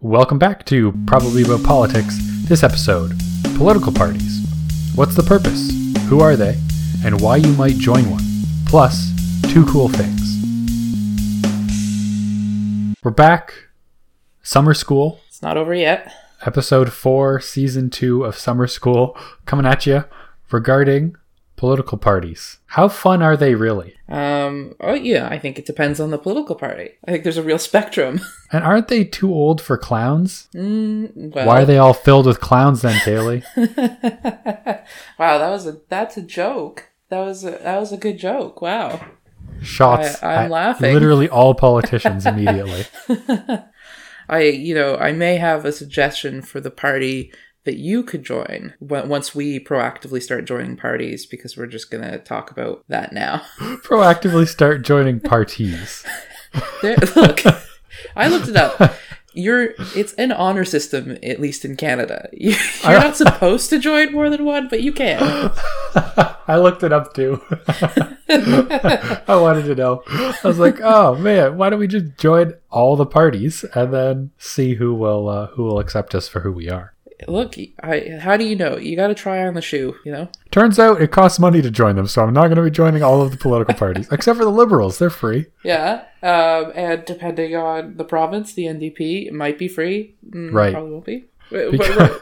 Welcome back to Probably About Politics. This episode Political parties. What's the purpose? Who are they? And why you might join one. Plus, two cool things. We're back. Summer School, It's not over yet. episode 4, season 2 of Summer School, coming at you regarding political parties. How fun are they really? Um, oh yeah, I think it depends on the political party. I think there's a real spectrum. And aren't they too old for clowns? Mm, well, Why are they all filled with clowns then, Kaylee? wow, that was a that's a joke. That was a, that was a good joke. Wow. Shots. I- I'm at laughing. Literally all politicians immediately. I you know I may have a suggestion for the party that you could join once we proactively start joining parties because we're just gonna talk about that now. Proactively start joining parties. There, look, I looked it up. You're it's an honor system at least in Canada. You- You're not supposed to join more than one, but you can. I looked it up too. I wanted to know. I was like, oh man, why don't we just join all the parties and then see who will uh, who will accept us for who we are? Look, I, how do you know? You got to try on the shoe, you know? Turns out it costs money to join them, so I'm not going to be joining all of the political parties except for the liberals. They're free. Yeah. Um, and depending on the province, the NDP might be free. Mm, Right. Probably won't be. Wait, Because- wait, wait.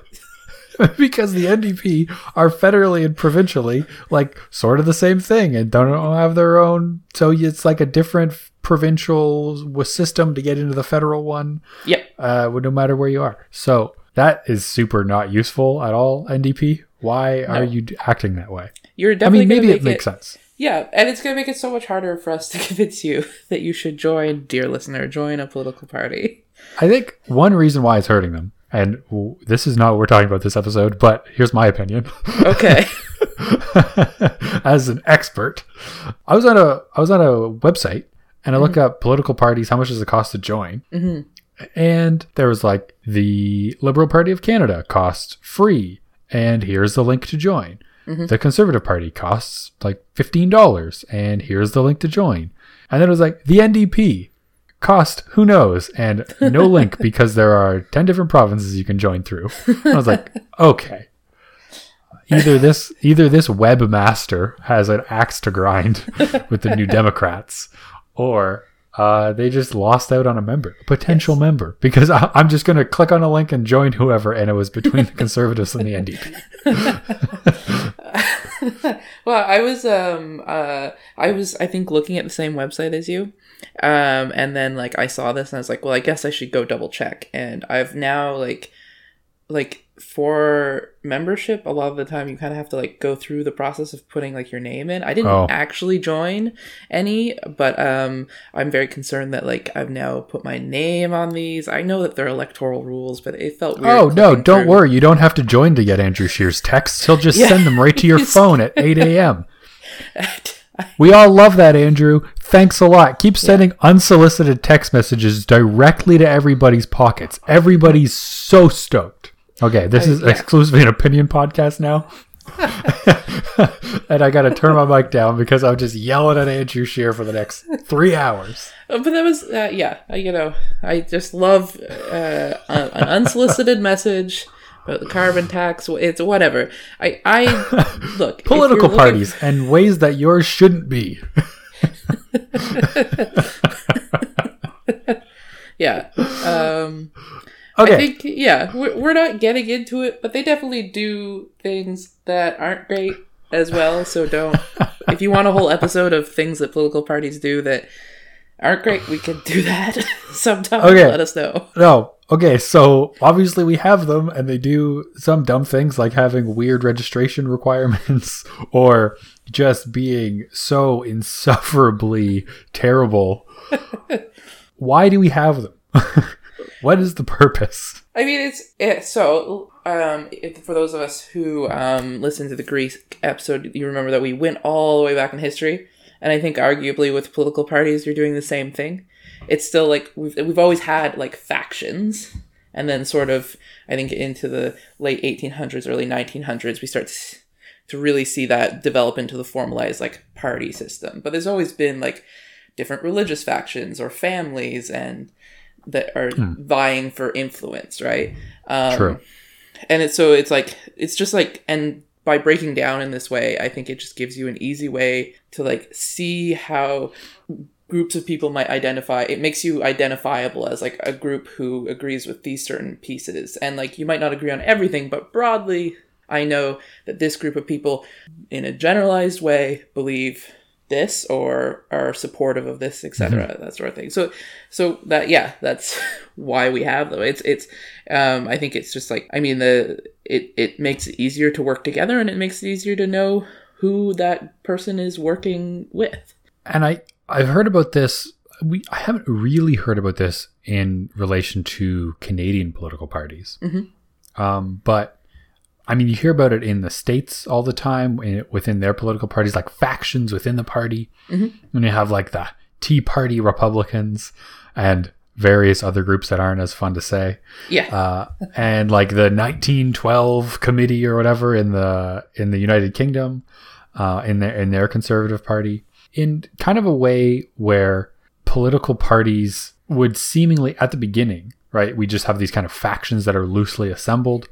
because the NDP are federally and provincially like sort of the same thing and don't have their own. So it's like a different provincial system to get into the federal one, Yep. uh, no matter where you are. So that is super not useful at all. NDP, why are you acting that way? You're I mean, maybe gonna it make makes sense. Yeah, and it's going to make it so much harder for us to convince you that you should join, dear listener, join a political party. I think one reason why it's hurting them, and this is not what we're talking about this episode, but here's my opinion. Okay. as an expert. I was on a I was on a website and I looked Mm-hmm. up political parties. How much does it cost to join? And there was like the Liberal Party of Canada costs free, and here's the link to join. Mm-hmm. The Conservative Party costs like fifteen dollars, and here's the link to join. And then it was like the NDP cost who knows, and no link because there are ten different provinces you can join through. I was like, okay either this either this webmaster has an axe to grind with the new Democrats, or uh, they just lost out on a member, a potential member, because I, I'm just going to click on a link and join whoever, and it was between the Conservatives and the NDP. well, I was um uh I was I think looking at the same website as you. Um and then like I saw this and I was like, well, I guess I should go double check. And I've now like like for membership, a lot of the time you kind of have to like go through the process of putting like your name in. I didn't Oh. actually join any, but um I'm very concerned that like I've now put my name on these. I know that they're electoral rules, but it felt weird. Oh no! Don't through. worry, you don't have to join to get Andrew Scheer's texts. He'll just Yeah. send them right to your phone at 8 a.m. We all love that, Andrew. Thanks a lot. Keep sending unsolicited text messages directly to everybody's pockets. Everybody's so stoked. Okay, this is yeah. exclusively an opinion podcast now. and I got to turn my mic down because I'm just yelling at Andrew Scheer for the next three hours. Uh, But that was, uh, yeah, I, you know, I just love uh, an unsolicited message about the carbon tax. It's whatever. I, I look Political looking- parties and ways that yours shouldn't be. Yeah. Um, Okay. I think, yeah, we're, not getting into it, but they definitely do things that aren't great as well. So don't, if you want a whole episode of things that political parties do that aren't great, we can do that sometime. Okay. Let us know. No. Okay, so obviously we have them and they do some dumb things like having weird registration requirements or just being so insufferably terrible. Why do we have them? What is the purpose? I mean, it's it, so. Um, for those of us who um, listened to the Greece episode, you remember that we went all the way back in history, and I think arguably with political parties, you're doing the same thing. It's still like we've we've always had like factions, and then sort of I think into the late 1800s, early 1900s, we start to really see that develop into the formalized like party system. But there's always been like different religious factions or families and that are vying for influence, right? Um, True. and it's so it's like it's just like and by breaking down in this way i think it just gives you an easy way to like see how groups of people might identify it makes you identifiable as like a group who agrees with these certain pieces and like you might not agree on everything but broadly i know that this group of people in a generalized way believe this or are supportive of this etc that sort of thing so so that yeah that's why we have them it's it's um i think it's just like i mean the it it makes it easier to work together and it makes it easier to know who that person is working with And I I've heard about this. We I haven't really heard about this in relation to Canadian political parties. Um, but I mean, you hear about it in the states all the time in, within their political parties, like factions within the party. And you have like the Tea Party Republicans and various other groups that aren't as fun to say. yeah Uh, and like the 1912 committee or whatever in the in the United Kingdom, uh, in their in their conservative party, in kind of a way where political parties would seemingly at the beginning, right? We just have these kind of factions that are loosely assembled.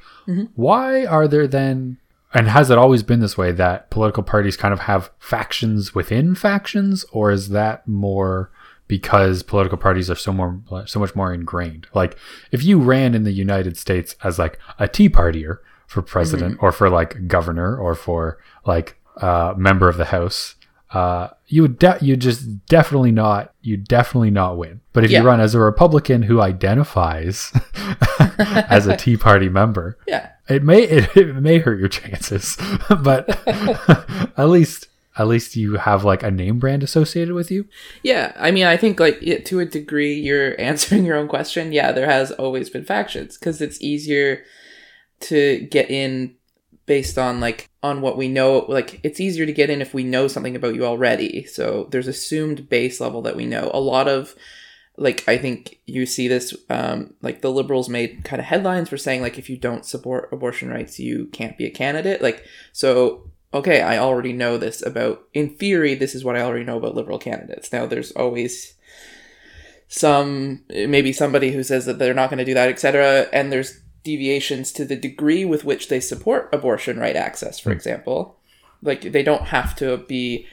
Why are there then? And has it always been this way that political parties kind of have factions within factions, or is that more because political parties are so more so much more ingrained? Like if you ran in the United States as like a Tea Partier for president, or for like governor, or for like uh, member of the House, uh, you would de- you just definitely not you definitely not win. But if Yeah. you run as a Republican who identifies as a Tea Party member, yeah it may it, it may hurt your chances, but at least at least you have like a name brand associated with you. Yeah, I mean, I think like to a degree, you're answering your own question. Yeah, there has always been factions because it's easier to get in based on like on what we know. Like it's easier to get in if we know something about you already. So there's assumed base level that we know. A lot of like I think you see this um, like the liberals made kind of headlines for saying like if you don't support abortion rights, you can't be a candidate. Like so okay, I already know this about, in theory, this is what I already know about liberal candidates. Now, there's always some, maybe somebody who says that they're not going to do that, etc. And there's deviations to the degree with which they support abortion right access, for example. Like, they don't have to be,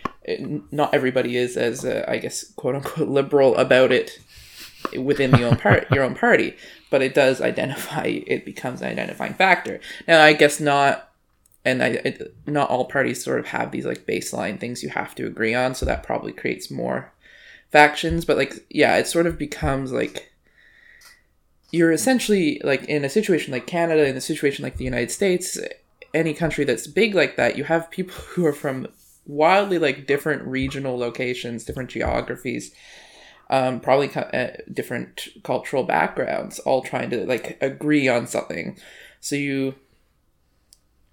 not everybody is as, uh, I guess, quote unquote, liberal about it within the own part your own party but it does identify it becomes an identifying factor now i guess not and I, it, not all parties sort of have these like baseline things you have to agree on so that probably creates more factions but like yeah it sort of becomes like you're essentially like in a situation like canada in a situation like the united states any country that's big like that you have people who are from wildly like different regional locations different geographies um, probably cu- uh, different cultural backgrounds all trying to like agree on something. So you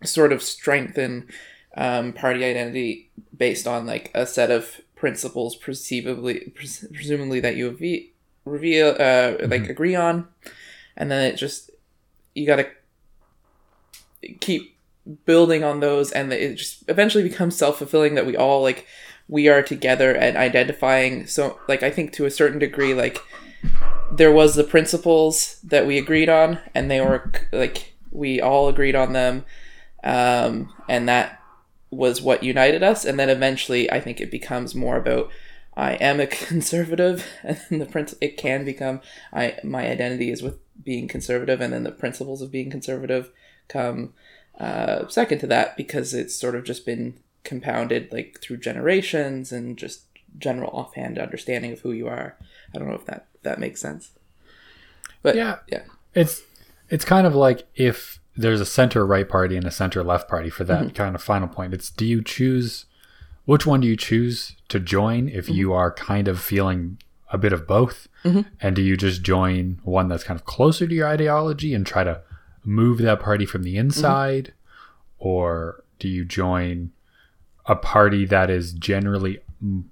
sort of strengthen um, party identity based on like a set of principles perceivably pres- presumably that you ave- reveal uh, like agree on and then it just you gotta keep building on those and it just eventually becomes self-fulfilling that we all like we are together and identifying. So like i think to a certain degree like there was the principles that we agreed on and they were like we all agreed on them um, and that was what united us and then eventually i think it becomes more about i am a conservative and then the princ- it can become i my identity is with being conservative and then the principles of being conservative come uh, second to that because it's sort of just been compounded like through generations and just general offhand understanding of who you are i don't know if that if that makes sense but Yeah. yeah It's it's kind of like if there's a center right party and a center left party for that kind of final point. It's do you choose which one do you choose to join if mm-hmm. you are kind of feeling a bit of both? Mm-hmm. And do you just join one that's kind of closer to your ideology and try to move that party from the mm-hmm. inside? Or do you join a party that is generally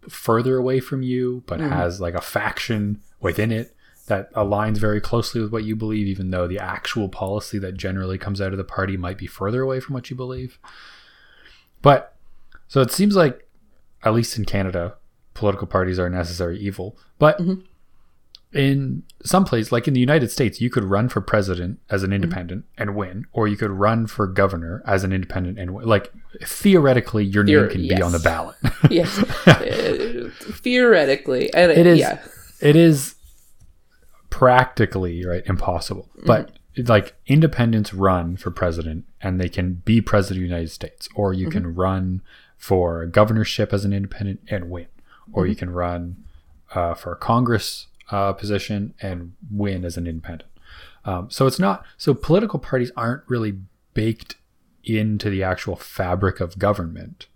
further away from you but has like a faction within it that aligns very closely with what you believe even though the actual policy that generally comes out of the party might be further away from what you believe? But so it seems like at least in canada political parties are a necessary evil. But mm-hmm. in some place, like in the United States, you could run for president as an mm-hmm. independent and win, or you could run for governor as an independent and win. Like theoretically, your name Theor- can be on the ballot. yes, Uh, theoretically, and It is- Yeah, it is practically right impossible, mm-hmm. but like independents run for president and they can be president of the United States, or you can run for a governorship as an independent and win, or you can run uh, for a Congress uh, position and win as an independent. Um, so it's not so political parties aren't really baked into the actual fabric of government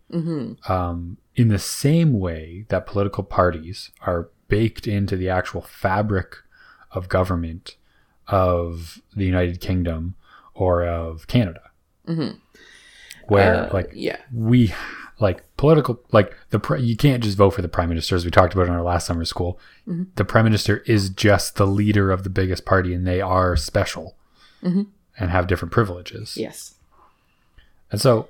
um, in the same way that political parties are baked into the actual fabric of government of the United Kingdom or of Canada, where Uh, like yeah, we like political like the pre- you can't just vote for the prime minister as we talked about in our last summer school. Mm-hmm. The prime minister is just the leader of the biggest party, and they are special mm-hmm. and have different privileges. yes, And so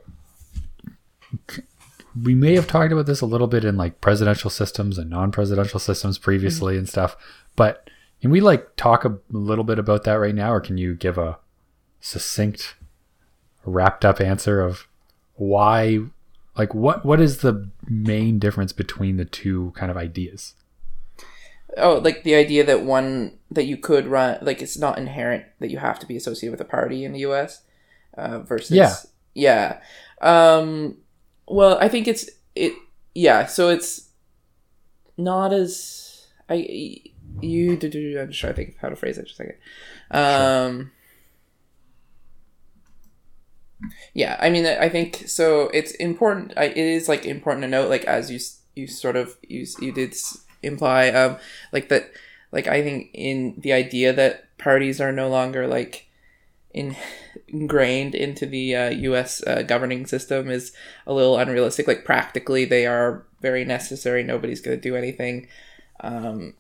we may have talked about this a little bit in like presidential systems and non-presidential systems previously mm-hmm. and stuff, but can we like talk a little bit about that right now or can you give a succinct wrapped up answer of why like what what is the main difference between the two kind of ideas? Oh, like the idea that one that you could run, like it's not inherent that you have to be associated with a party in the U.S. Uh, versus Yeah. yeah. Um, well, I think it's it. Yeah, so it's not as I you. I'm just trying to think of how to phrase it. Just a second. Um. Yeah, I mean, I think so. It's important. It is like important to note, like as you you sort of you you did imply, um, like that, like I think in the idea that parties are no longer like in ingrained into the uh, U.S. Uh, governing system is a little unrealistic. Like practically, they are very necessary. Nobody's going to do anything. Um,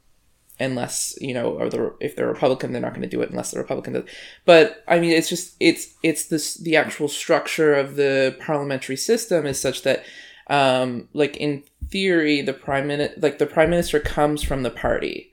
unless you know or the if they're republican they're not going to do it unless the republican does. But i mean it's just it's it's this the actual structure of the parliamentary system is such that um like in theory the prime minister like the prime minister comes from the party.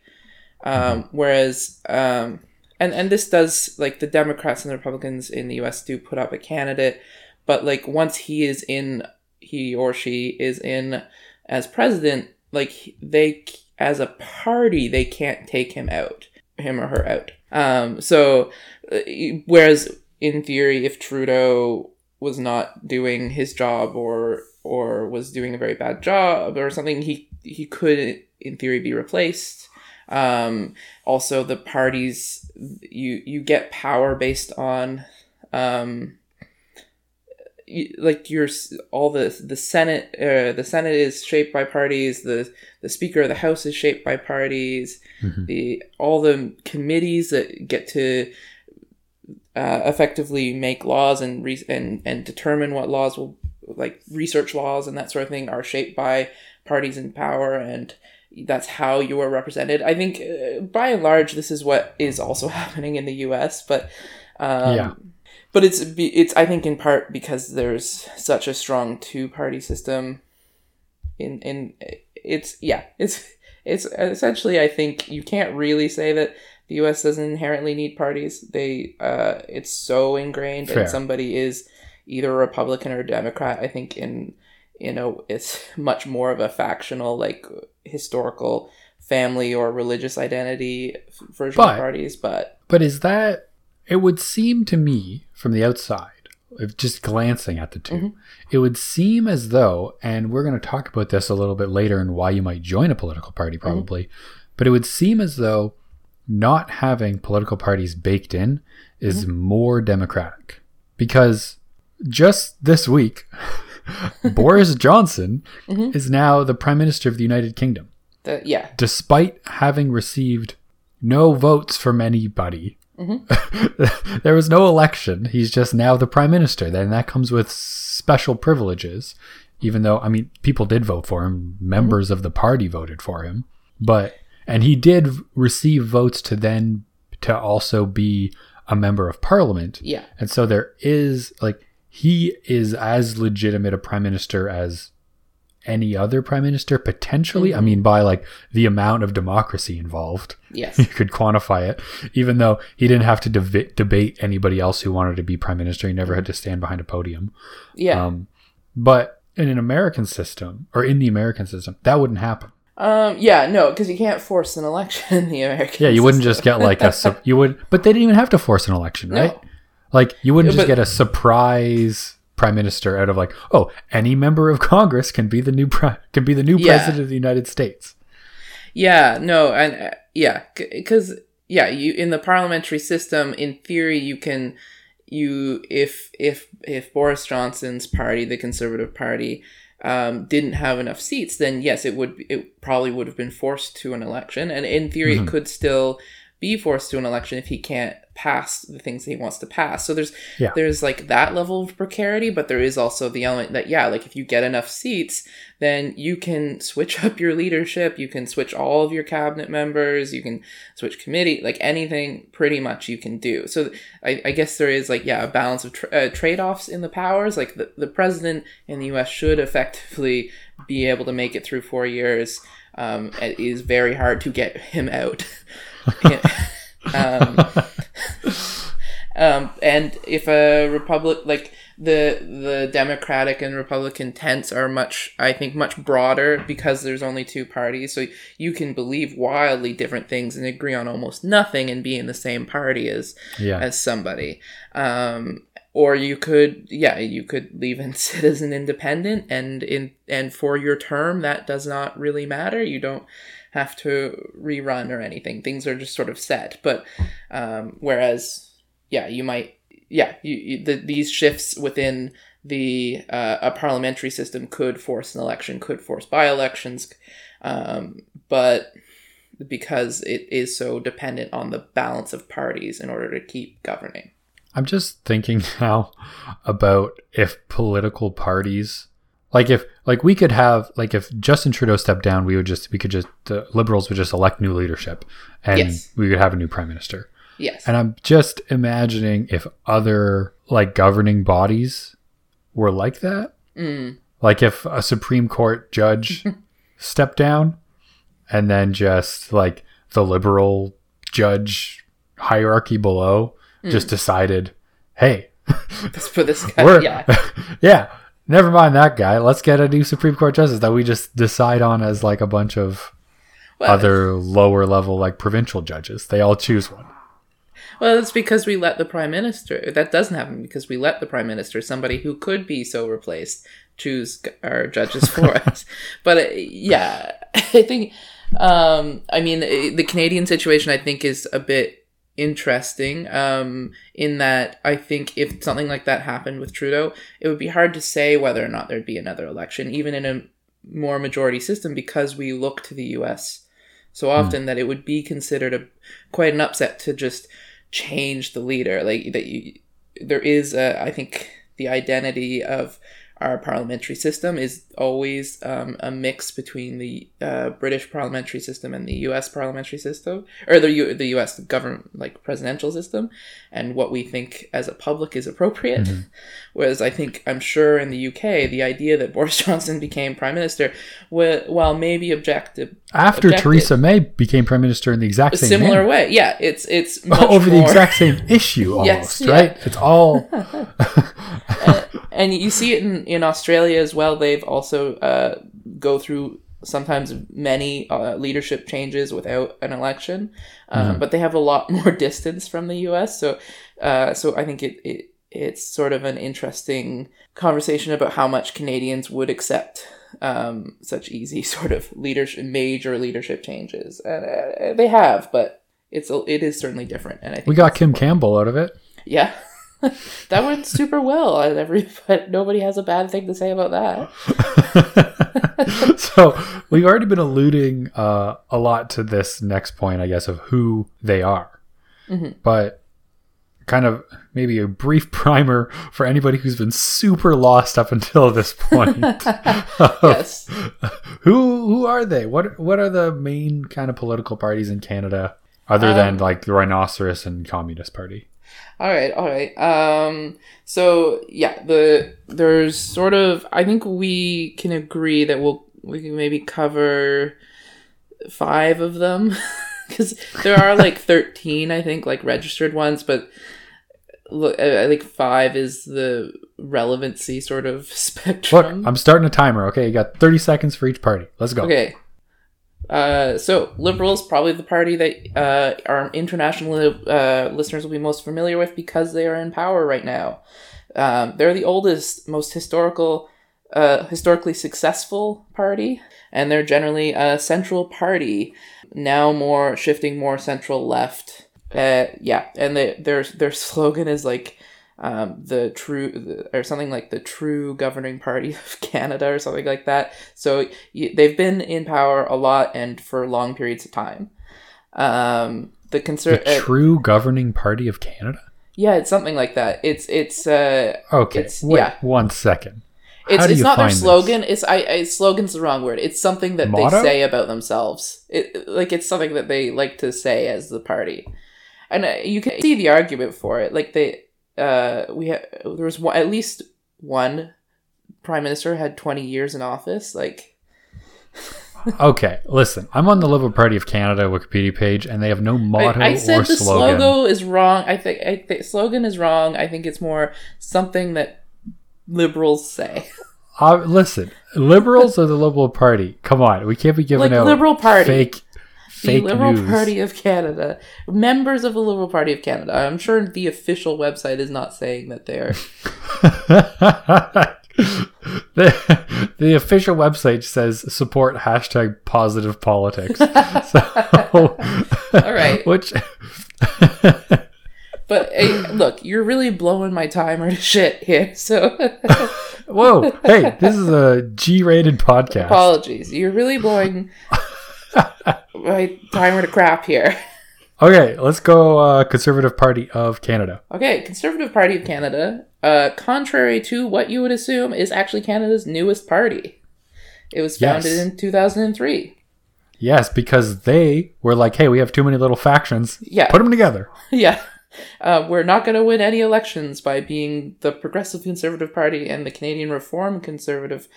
Um whereas um and and this does like the democrats and the republicans in the us do put up a candidate but like once he is in he or she is in as president like they as a party they can't take him out him or her out. Um so uh, whereas in theory if trudeau was not doing his job or or was doing a very bad job or something he he could in theory be replaced. Um also the parties you you get power based on um like your all the the senate uh, the senate is shaped by parties the the speaker of the house is shaped by parties Mhm. the all the committees that get to uh, effectively make laws and re- and and determine what laws will like research laws and that sort of thing are shaped by parties in power and that's how you are represented i think uh, by and large this is what is also happening in the us but um, Yeah. But it's it's i think in part because there's such a strong two party system in in it's yeah it's it's essentially i think you can't really say that the us doesn't inherently need parties they uh it's so ingrained Fair. and somebody is either a republican or a democrat i think in you know it's much more of a factional like historical family or religious identity version But- of parties but But is that it would seem to me from the outside, if just glancing at the 2 Mm-hmm. it would seem as though, and we're going to talk about this a little bit later and why you might join a political party Mm-hmm. probably, but it would seem as though not having political parties baked in is Mm-hmm. more democratic. Because just this week, Boris Johnson Mm-hmm. is now the Prime Minister of the United Kingdom the, yeah despite having received no votes from anybody. Mm-hmm. there was no election. He's just now the prime minister. Then that comes with special privileges, even though, I mean, people did vote for him. Members of the party voted for him. But, and he did receive votes to then, to also be a member of parliament. yeah And so there is, like, he is as legitimate a prime minister as any other prime minister potentially. Mm-hmm. I mean, by like the amount of democracy involved, Yes. you could quantify it. Even though he didn't have to deb- debate anybody else who wanted to be prime minister, he never had to stand behind a podium. Yeah. Um, but in an American system or in the American system, that wouldn't happen. Um, yeah, no, because you can't force an election in the American. Yeah, you wouldn't system. just get like a su- you would, but they didn't even have to force an election, right? No. Like you wouldn't just but- get a surprise prime minister out of like, oh, any member of Congress can be the new pri- can be the new Yeah. president of the United States. Yeah, no, and uh, yeah, because yeah, you in the parliamentary system, in theory, you can you if if if Boris Johnson's party, the Conservative Party, um, didn't have enough seats, then yes, it would it probably would have been forced to an election, and in theory, Mhm. it could still be forced to an election if he can't pass the things that he wants to pass. So there's Yeah. there's like that level of precarity, but there is also the element that yeah, like if you get enough seats, then you can switch up your leadership, you can switch all of your cabinet members, you can switch committee, like anything pretty much you can do. So I, I guess there is like yeah a balance of tra- uh, trade offs in the powers. Like the the president in the U.S. should effectively be able to make it through four years. Um, it is very hard to get him out. um, um, and if a republic like the the Democratic and Republican tents are much, I think, much broader because there's only two parties. So you can believe wildly different things and agree on almost nothing and be in the same party as Yeah, as somebody. Um, or you could, yeah, you could leave and sit as an independent, and in and for your term, that does not really matter. You don't have to rerun or anything. Things are just sort of set. But um, whereas, yeah, you might, yeah, you, you the, these shifts within the uh, a parliamentary system could force an election, could force by elections, um, but because it is so dependent on the balance of parties in order to keep governing. I'm just thinking now about if political parties like if like we could have like if Justin Trudeau stepped down, we would just we could just the liberals would just elect new leadership and Yes. we would have a new prime minister. Yes. And I'm just imagining if other like governing bodies were like that. Mm. Like if a Supreme Court judge stepped down and then just like the liberal judge hierarchy below just decided, hey, Let's put this guy. yeah. yeah, never mind that guy. Let's get a new Supreme Court justice that we just decide on as like a bunch of Well, other lower level like provincial judges. They all choose one. well, it's because we let the prime minister. That doesn't happen because we let the prime minister, somebody who could be so replaced, choose our judges for us. But uh, yeah, I think. Um, I mean, uh, the Canadian situation, I think, is a bit interesting um, in that I think if something like that happened with Trudeau, it would be hard to say whether or not there'd be another election, even in a more majority system, because we look to the U.S. so often that it would be considered a quite an upset to just change the leader. Like that, you there is, a, I think, the identity of our parliamentary system is always um, a mix between the uh, British parliamentary system and the U.S. parliamentary system, or the U- the U.S. government like presidential system, and what we think as a public is appropriate. Whereas I think I'm sure in the U.K. the idea that Boris Johnson became prime minister, wa- while maybe objective, After Objective. Theresa May became prime minister in the exact same similar manner. way, yeah, it's it's much over the exact same issue almost, Yes, yeah. right? It's all and you see it in, in Australia as well. They've also uh, go through sometimes many uh, leadership changes without an election, um, but they have a lot more distance from the U.S. So, uh, so I think it, it it's sort of an interesting conversation about how much Canadians would accept um, such easy sort of leadership, major leadership changes, and uh, they have, but it's it is certainly different. And I think we got Kim Campbell out of it. yeah. that went super well, and every but nobody has a bad thing to say about that. so we've already been alluding uh, a lot to this next point, I guess, of who they are. Mhm. But kind of maybe a brief primer for anybody who's been super lost up until this point. Yes. who who are they? What what are the main kind of political parties in Canada other than Um, like the Rhinoceros and Communist Party? All right, all right. Um, so yeah, the there's sort of I think we can agree that we'll we can maybe cover five of them because there are like thirteen I think like registered ones, but look, I think five is the relevancy sort of spectrum. Look. I'm starting a timer. Okay, you got 30 seconds for each party. Let's go. Okay. Uh, so liberals probably the party that uh, our international uh, listeners will be most familiar with because they are in power right now. Um, they're the oldest, most historical, uh, historically successful party, and they're generally a central party. Now more shifting more central left. Uh, yeah, and they, their their slogan is like um, the true or something like the true governing party of Canada or something like that. So y- they've been in power a lot and for long periods of time. Um, the The conser- uh, true governing party of Canada? yeah, it's something like that. It's it's uh, Okay, It's- wait yeah. one second. it's How do it's you not their find this? slogan. It's I, I slogan's the wrong word. It's something that Motto? they say about themselves. It like it's something that they like to say as the party, and uh, you can see the argument for it. Like they, uh, we had there was one, at least one prime minister had twenty years in office. Like Okay, listen. I'm on the Liberal Party of Canada Wikipedia page, and they have no motto I, I said or the slogan. slogan is wrong. I think I think slogan is wrong. I think it's more something that liberals say. Uh, listen, liberals are the Liberal Party. Come on, we can't be giving Like out Liberal Party. fake, the Liberal news. Party of Canada, members of the Liberal Party of Canada. I'm sure the official website is not saying that they're. the, the official website says support hashtag positive politics. so, All right. which But hey, look, you're really blowing my timer to shit here. So whoa, hey, this is a G-rated podcast. apologies. You're really blowing my timer to crap here. Okay, let's go. Uh, Conservative Party of Canada. Okay, Conservative Party of Canada, uh, contrary to what you would assume, is actually Canada's newest party. It was founded Yes. in 2003. Yes, because they were like, "Hey, we have too many little factions. Yeah. Put them together." Yeah. Uh, we're not going to win any elections by being the Progressive Conservative Party and the Canadian Reform Conservative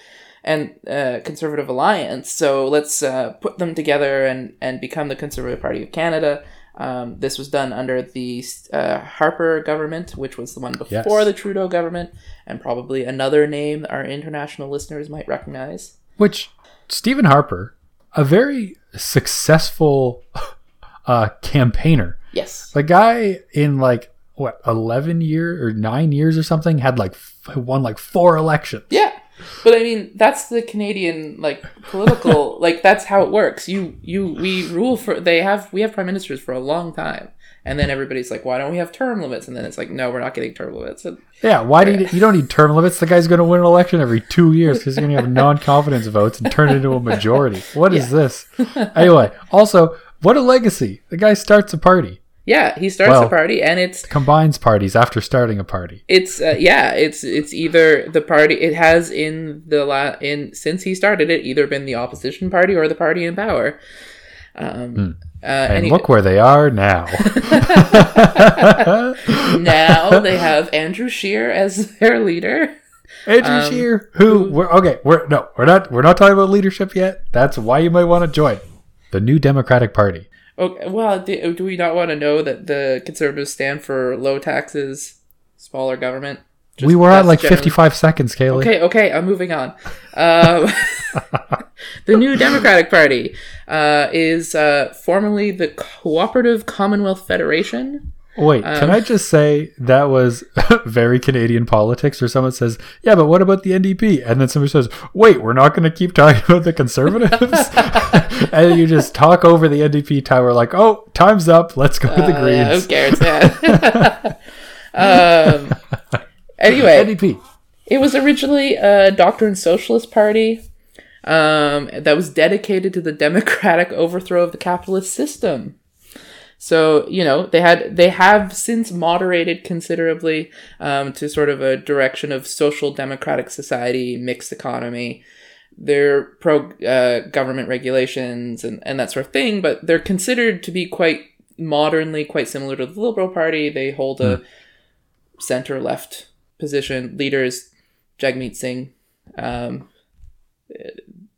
and uh, Conservative Alliance. So let's uh, put them together and, and become the Conservative Party of Canada. Um, this was done under the uh, Harper government, which was the one before Yes. the Trudeau government, and probably another name our international listeners might recognize. Which Stephen Harper, a very successful uh, campaigner. Yes. The guy in like what eleven year or nine years or something had like f- won like four elections. Yeah. But I mean, that's the Canadian like political like that's how it works. You you we rule for they have we have prime ministers for a long time. And then everybody's like, why don't we have term limits? And then it's like, no, we're not getting term limits. And Yeah, why do you, you don't need term limits? The guy's going to win an election every two years because he's going to have non-confidence votes and turn it into a majority. What is this? Anyway, also, what a legacy! The guy starts a party, yeah, he starts Well- a party, and it's combines parties after starting a party. it's uh, yeah, it's it's either the party it has in the la- in since he started it either been the opposition party or the party in power. Um, uh, And and he- look where they are now. now they have Andrew Scheer as their leader. Andrew Um, Scheer, who we're okay, we're no, we're not we're not talking about leadership yet. That's why you might want to join the New Democratic Party. Okay, well, do, do we not want to know that the conservatives stand for low taxes, smaller government? Just- we were at like generally- 55 seconds, Kaylee. Okay, okay, I'm moving on. Um, the new Democratic Party uh, is uh, formerly the Cooperative Commonwealth Federation. Wait, can Um, I just say that was very Canadian politics where someone says, Yeah, but what about the NDP? And then somebody says, Wait, we're not going to keep talking about the Conservatives? and you just talk over the NDP tower like, Oh, time's up. Let's go to the Uh, yeah, Greens. who cares, man? um, anyway, NDP. It was originally a Doctrine Socialist Party um, that was dedicated to the democratic overthrow of the capitalist system. So you know they had they have since moderated considerably um, to sort of a direction of social democratic society, mixed economy. They're pro uh, government regulations and, and that sort of thing, but they're considered to be quite modernly quite similar to the Liberal Party. They hold a center left position. Leaders Jagmeet Singh. Um,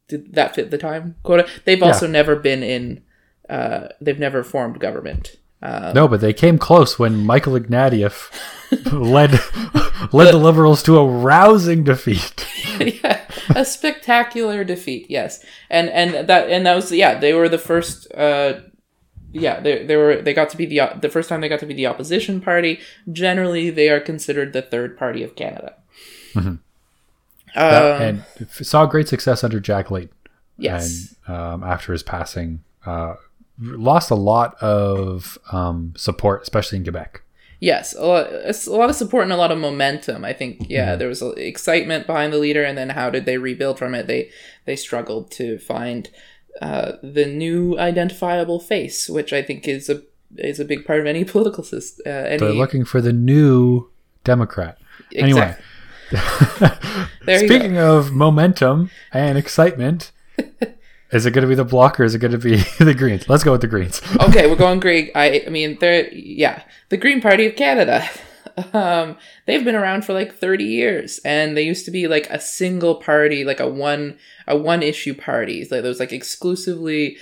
did that fit the time quota? They've also never been in. Uh, they've never formed government. Um, No, but they came close when Michael Ignatieff led led the Liberals to a rousing defeat. yeah, a spectacular defeat. Yes, and and that and that was yeah. They were the first. Uh, yeah, they, they were they got to be the the first time they got to be the opposition party. Generally, they are considered the third party of Canada. Mm-hmm. Um, and saw great success under Jack Layton. yes, And um, after his passing, uh, lost a lot of um, support, especially in Quebec. yes, a lot, a lot of support and a lot of momentum. I think yeah, Mm-hmm. there was excitement behind the leader, and then how did they rebuild from it? They they struggled to find uh, the new identifiable face, which I think is a is a big part of any political system. Uh, any, They're looking for the new Democrat. Anyway, speaking of momentum and excitement, is it going to be the Bloc or is it going to be the Greens? Let's go with the Greens. okay, we're going Green. I, I mean, they're yeah, the Green Party of Canada. Um, they've been around for like thirty years, and they used to be like a single party, like a one a one issue party. Like, that was like exclusively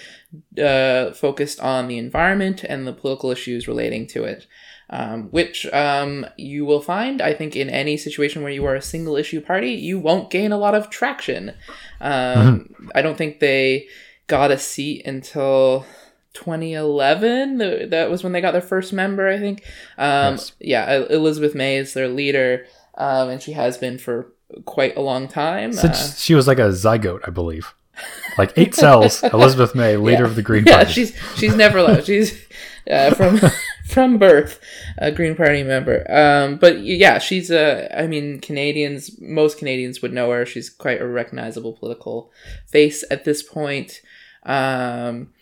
uh, focused on the environment and the political issues relating to it. Um, which um, you will find, I think, in any situation where you are a single issue party, you won't gain a lot of traction. Um, I don't think they got a seat until 2011. that was when they got their first member i think um Yes. yeah elizabeth may is their leader um and she has been for quite a long time Since Uh, she was like a zygote, I believe. Like eight cells, Elizabeth May, leader yeah. of the Green yeah Party. she's she's never left she's uh, from from birth a green party member. Um but yeah she's a i mean canadians most canadians would know her. She's quite a recognizable political face at this point. Um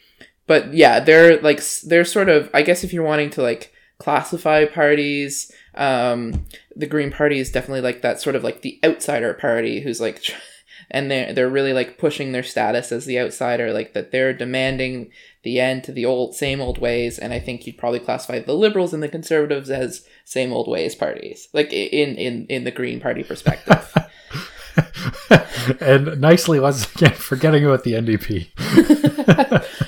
but yeah they're like they're sort of i guess if you're wanting to like classify parties um the green party is definitely like that sort of like the outsider party who's like and they're they're really like pushing their status as the outsider like that they're demanding the end to the old same old ways and i think you'd probably classify the liberals and the conservatives as same old ways parties like in in in the green party perspective and nicely, once again, forgetting about the NDP.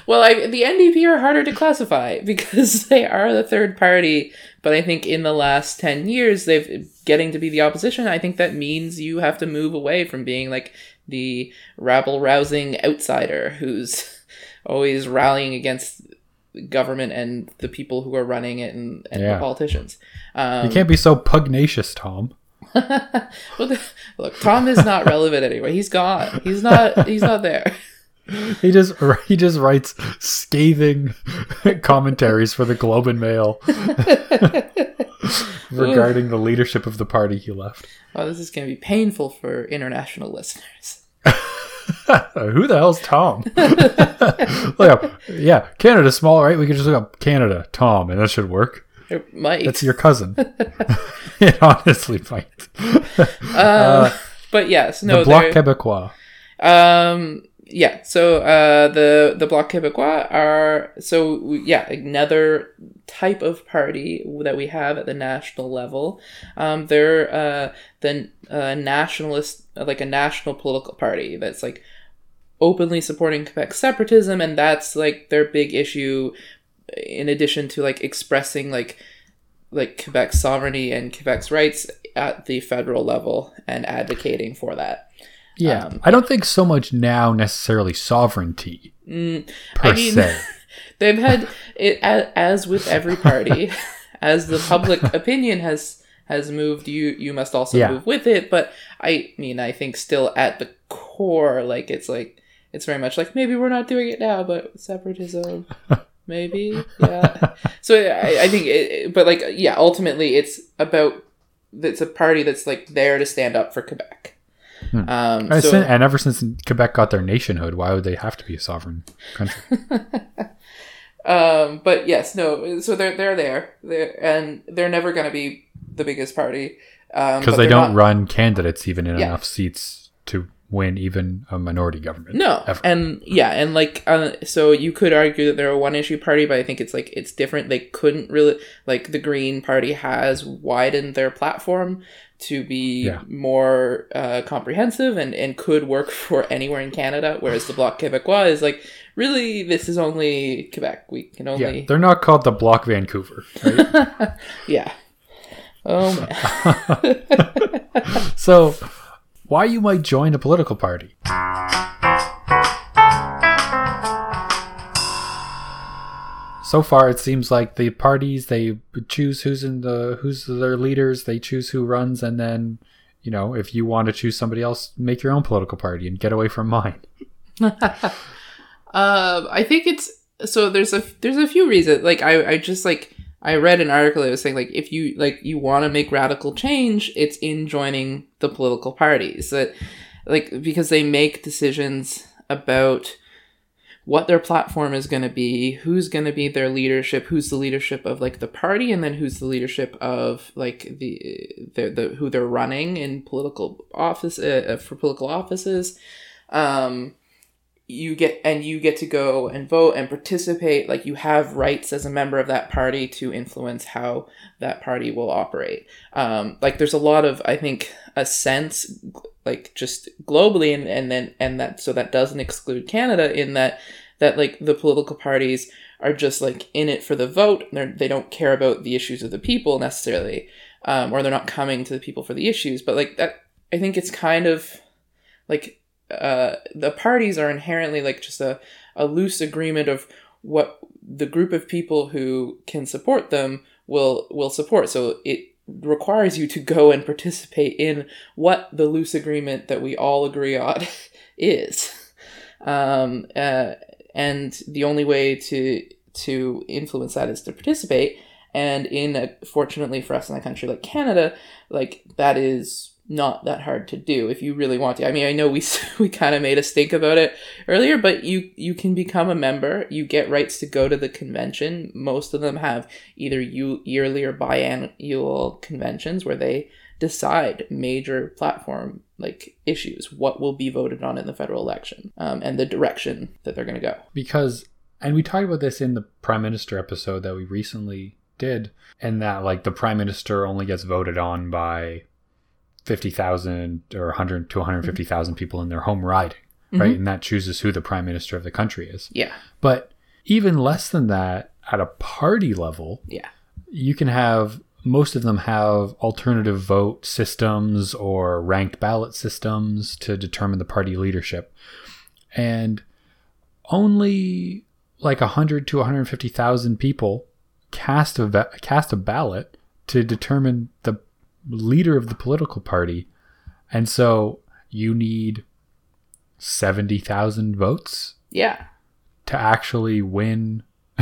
well I, the ndp are harder to classify because they are the third party but i think in the last 10 years they've getting to be the opposition i think that means you have to move away from being like the rabble rousing outsider who's always rallying against government and the people who are running it and, and the politicians. Um, You can't be so pugnacious, Tom. look tom is not relevant anyway. He's gone. He's not he's not there. He just he just writes scathing commentaries for the Globe and Mail regarding the leadership of the party he left. oh this is going to be painful for international listeners Who the hell's Tom? look up, yeah, Canada's small, right? We can just look up Canada, Tom, and that should work. It might. That's your cousin. it honestly might. Uh, but yes, no. the Bloc Québécois. Um. Yeah. So uh, the the Bloc Québécois are so yeah another type of party that we have at the national level. Um, they're uh, the uh, nationalist like a national political party that's like openly supporting Quebec separatism, and that's like their big issue. In addition to like expressing like like Quebec's sovereignty and Quebec's rights at the federal level and advocating for that. Yeah, Um, I don't think so much now necessarily sovereignty Mm, per I mean- se. they've had it as, as with every party, as the public opinion has has moved. You you must also Yeah. move with it. But I mean, I think still at the core, like it's like it's very much like maybe we're not doing it now, but separatism. Maybe, yeah. So I, I think, it, it- but like, yeah. Ultimately, it's about it's a party that's like there to stand up for Quebec. Hmm. Um, And so, sin- and ever since Quebec got their nationhood, why would they have to be a sovereign country? Um, but yes, no. So they're they're there, they're, and they're never going to be the biggest party um, Because but they don't not- run candidates even in Yeah. enough seats to win even a minority government. No, Ever. and yeah, and like, uh, so you could argue that they're a one issue party, but I think it's like it's different. They couldn't really like the Green Party has widened their platform to be Yeah. more uh, comprehensive and and could work for anywhere in Canada, whereas the Bloc Québécois is like really this is only Quebec. We can Yeah, only they're not called the Bloc Vancouver, right? yeah. Oh man. so, why you might join a political party? So far, it seems like the parties they choose who's in the who's their leaders, they choose who runs, and then you know if you want to choose somebody else, make your own political party and get away from mine. Uh, I think it's so. There's a there's a few reasons. Like I I just like I read an article that was saying like if you like you want to make radical change, it's in joining the political parties that like because they make decisions about what their platform is going to be, who's going to be their leadership, who's the leadership of like the party, and then who's the leadership of like the the, the who they're running in political office uh, for political offices. Um, you get and you get to go and vote and participate like you have rights as a member of that party to influence how that party will operate um, like there's a lot of i think a sense like just globally and, and then and that so that doesn't exclude canada in that that like the political parties are just like in it for the vote They're, they don't care about the issues of the people necessarily um, or they're not coming to the people for the issues but like that i think it's kind of like uh, the parties are inherently like just a, a loose agreement of what the group of people who can support them will will support. So it requires you to go and participate in what the loose agreement that we all agree on is. Um, uh, and the only way to to influence that is to participate. And in a, fortunately for us in a country like Canada, like that is not that hard to do if you really want to. I mean, I know we we kind of made a stink about it earlier, but you you can become a member. You get rights to go to the convention. Most of them have either you yearly or biannual conventions where they decide major platform like issues, what will be voted on in the federal election, um, and the direction that they're going to go. Because, and we talked about this in the prime minister episode that we recently did, and that like the prime minister only gets voted on by 50,000 or 100 to 150,000 mm-hmm. people in their home riding, mm-hmm. right? And that chooses who the prime minister of the country is. Yeah, But even less than that, at a party level, yeah, you can have most of them have alternative vote systems or ranked ballot systems to determine the party leadership. And only like 100 to 150,000 people cast a cast a ballot to determine the leader of the political party. And so you need 70,000 votes yeah, to actually win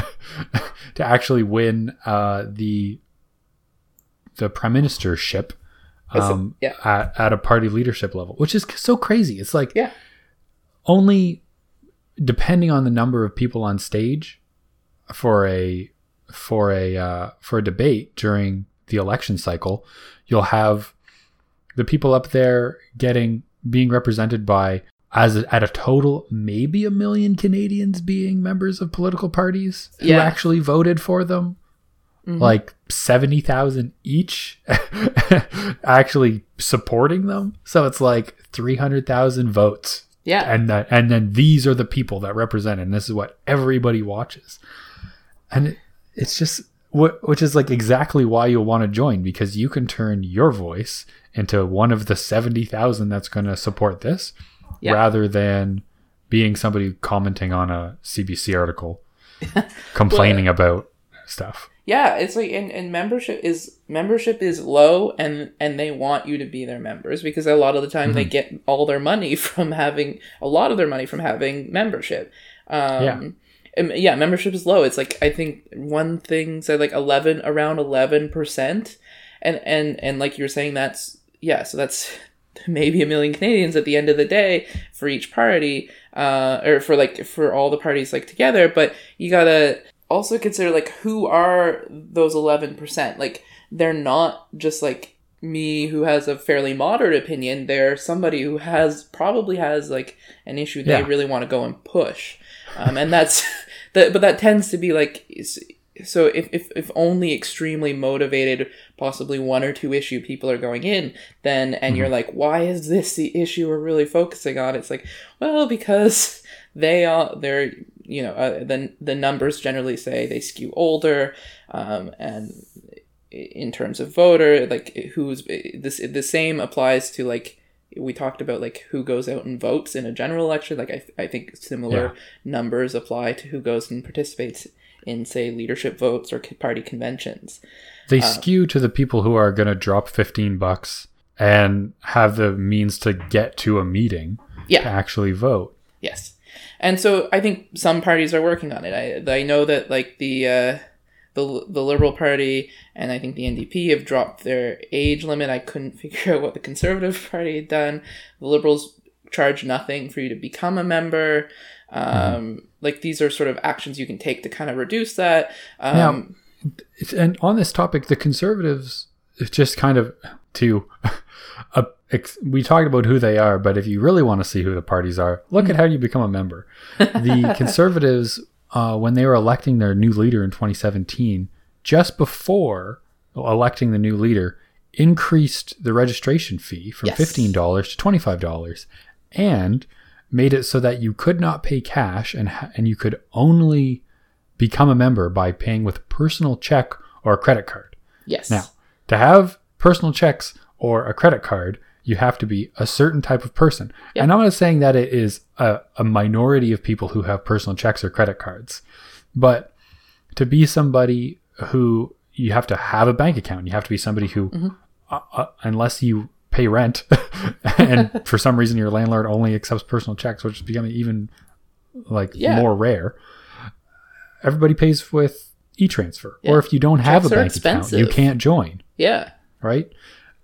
to actually win uh, the the prime ministership um, yeah. at, at a party leadership level, which is so crazy. It's like Yeah. only depending on the number of people on stage for a for a uh, for a debate during the election cycle, you'll have the people up there getting being represented by as a, at a total maybe a million Canadians being members of political parties who Yeah. actually voted for them. Mhm. Like 70,000 each actually supporting them. So it's like 300,000 votes yeah, and that and then these are the people that represent and this is what everybody watches and it, it's just which is like exactly why you'll want to join because you can turn your voice into one of the 70,000 that's going to support this Yeah. rather than being somebody commenting on a CBC article complaining about stuff Yeah, it's like and, and membership is membership is low and and they want you to be their members because a lot of the time they get all their money from having a lot of their money from having membership. Um Yeah. Yeah, membership is low. It's like I think one thing said like eleven around eleven percent. And and and like you were saying that's yeah, so that's maybe a million Canadians at the end of the day for each party, uh, or for like for all the parties like together. But you gotta also consider like who are those eleven percent. Like they're not just like me who has a fairly moderate opinion they're somebody who has probably has like an issue they Yeah. really want to go and push um, and that's that but that tends to be like so if, if if only extremely motivated possibly one or two issue people are going in then and you're like why is this the issue we're really focusing on? It's like well because they are they're you know uh, the the numbers generally say they skew older um, and in terms of voter like who's this the same applies to like we talked about like who goes out and votes in a general election like i, I think similar Yeah. numbers apply to who goes and participates in say leadership votes or party conventions They skew to the people who are going to drop 15 bucks and have the means to get to a meeting Yeah. to actually vote. Yes, and so I think some parties are working on it. I I know that like the uh, the the Liberal Party and I think the NDP have dropped their age limit. I couldn't figure out what the Conservative Party had done. The Liberals charge nothing for you to become a member. Um, Like these are sort of actions you can take to kind of reduce that. Um, Now- And on this topic, the conservatives, just kind of to, uh, ex- we talked about who they are, but if you really want to see who the parties are, look at how you become a member. The conservatives, uh, when they were electing their new leader in 2017, just before electing the new leader, increased the registration fee from Yes. $15 to $25 and made it so that you could not pay cash and, ha- and you could only become a member by paying with personal check or a credit card. yes. Now, to have personal checks or a credit card, you have to be a certain type of person. Yeah. And I'm not saying that it is a, a minority of people who have personal checks or credit cards, but to be somebody who you have to have a bank account, you have to be somebody who, Mm-hmm. uh, uh, unless you pay rent and for some reason your landlord only accepts personal checks, which is becoming even like Yeah. more rare. Everybody pays with e-transfer, Yeah. or if you don't have Checks a bank account, you can't join yeah. right?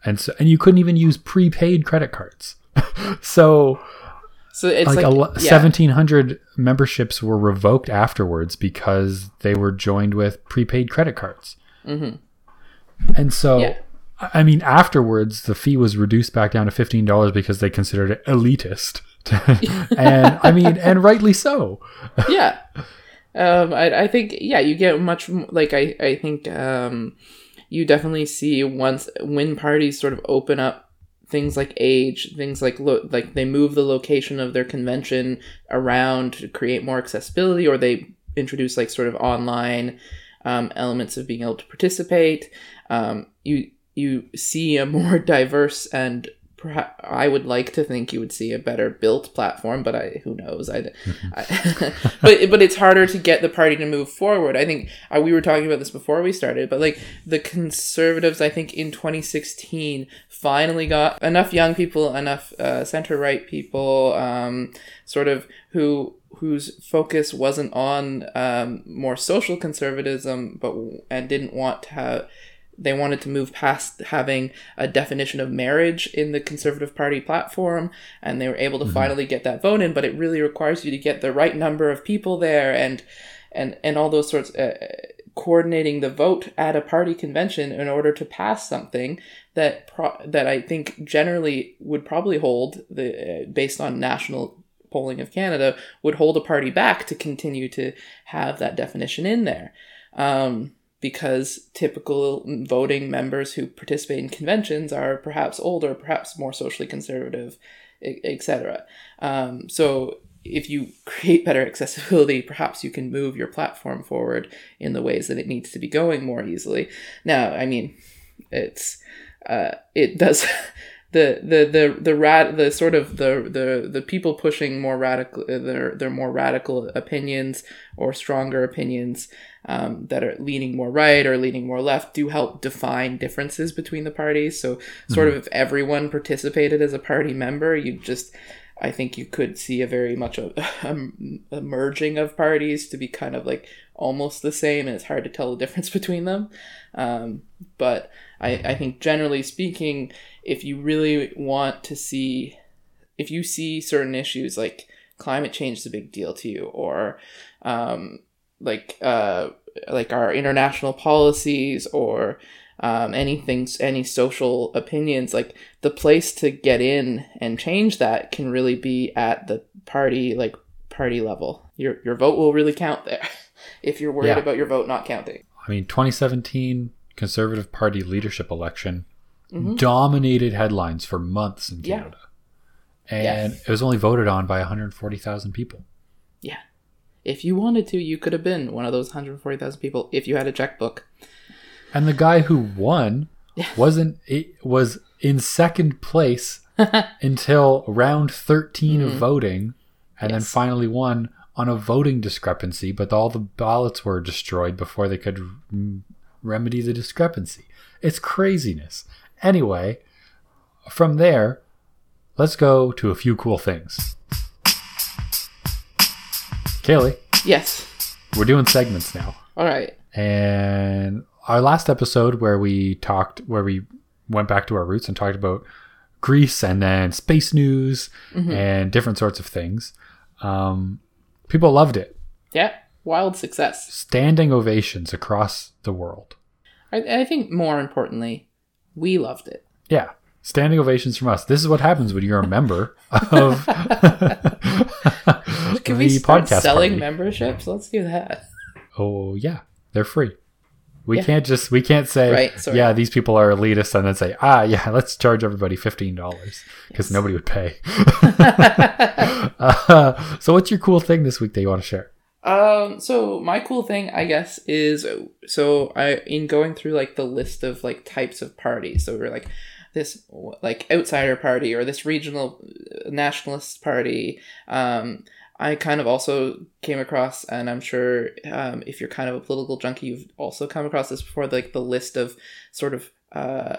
And so, and you couldn't even use prepaid credit cards. so, So it's like, like, yeah. 1700 memberships were revoked afterwards because they were joined with prepaid credit cards. Mm-hmm. And so, Yeah. I I mean, afterwards, the fee was reduced back down to $15 because they considered it elitist. and I mean, and rightly so. yeah um I, I think yeah you get much like i i think um you definitely see once when parties sort of open up things like age things like lo- like they move the location of their convention around to create more accessibility or they introduce like sort of online um, elements of being able to participate um, you you see a more diverse and perhaps I would like to think you would see a better built platform, but I who knows I, I but but it's harder to get the party to move forward. I think uh, we were talking about this before we started, but like the conservatives, I think in 2016 finally got enough young people, enough uh, center right people, um, sort of who whose focus wasn't on um, more social conservatism, but and didn't want to have they wanted to move past having a definition of marriage in the conservative party platform and they were able to finally get that vote in but it really requires you to get the right number of people there and and and all those sorts uh, coordinating the vote at a party convention in order to pass something that pro- that I think generally would probably hold the uh, based on national polling of Canada would hold a party back to continue to have that definition in there. Um, because typical voting members who participate in conventions are perhaps older, perhaps more socially conservative, etc. Um, so if you create better accessibility, perhaps you can move your platform forward in the ways that it needs to be going more easily. Now, I mean, it's uh, it does. The, the the the rat the sort of the the the people pushing more radical their their more radical opinions or stronger opinions um, that are leaning more right or leaning more left do help define differences between the parties. So, sort of, if everyone participated as a party member, you just, I think you could see a very much a, a, merging of parties to be kind of like almost the same, and it's hard to tell the difference between them. Um, but I, I think generally speaking, if you really want to see, if you see certain issues like climate change is a big deal to you, or um, like uh, like our international policies or um, anything, any social opinions, like the place to get in and change that can really be at the party, like party level. Your your vote will really count there. if you're worried Yeah. about your vote not counting. I mean, 2017 Conservative Party leadership election Mhm. dominated headlines for months in Yeah. Canada. And it was only voted on by 140,000 people. Yeah. If you wanted to, you could have been one of those 140,000 people if you had a checkbook. And the guy who won wasn't it was in second place until round 13 of voting and then Mm. Finally won on a voting discrepancy but all the ballots were destroyed before they could remedy the discrepancy. It's craziness. Anyway from there let's go to a few cool things kaylee Yes. we're doing segments now All right. and our last episode where we talked where we went back to our roots and talked about greece and then space news and different sorts of things um, people loved it Yeah. Wild success. standing ovations across the world I, I think more importantly, we loved it. yeah standing ovations from us this is what happens when you're a member of Can the we start podcast selling party. memberships? Let's do that. oh yeah they're free we Yeah. can't just we can't say Right, yeah these people are elitist and then say ah yeah let's charge everybody $15 because Yes. nobody would pay uh, so what's your cool thing this week that you want to share Um, so my cool thing, I guess, is so I in going through like the list of like types of parties. So we're like this like outsider party or this regional uh, nationalist party. Um, I kind of also came across, and I'm sure um, if you're kind of a political junkie, you've also come across this before, like the list of sort of uh,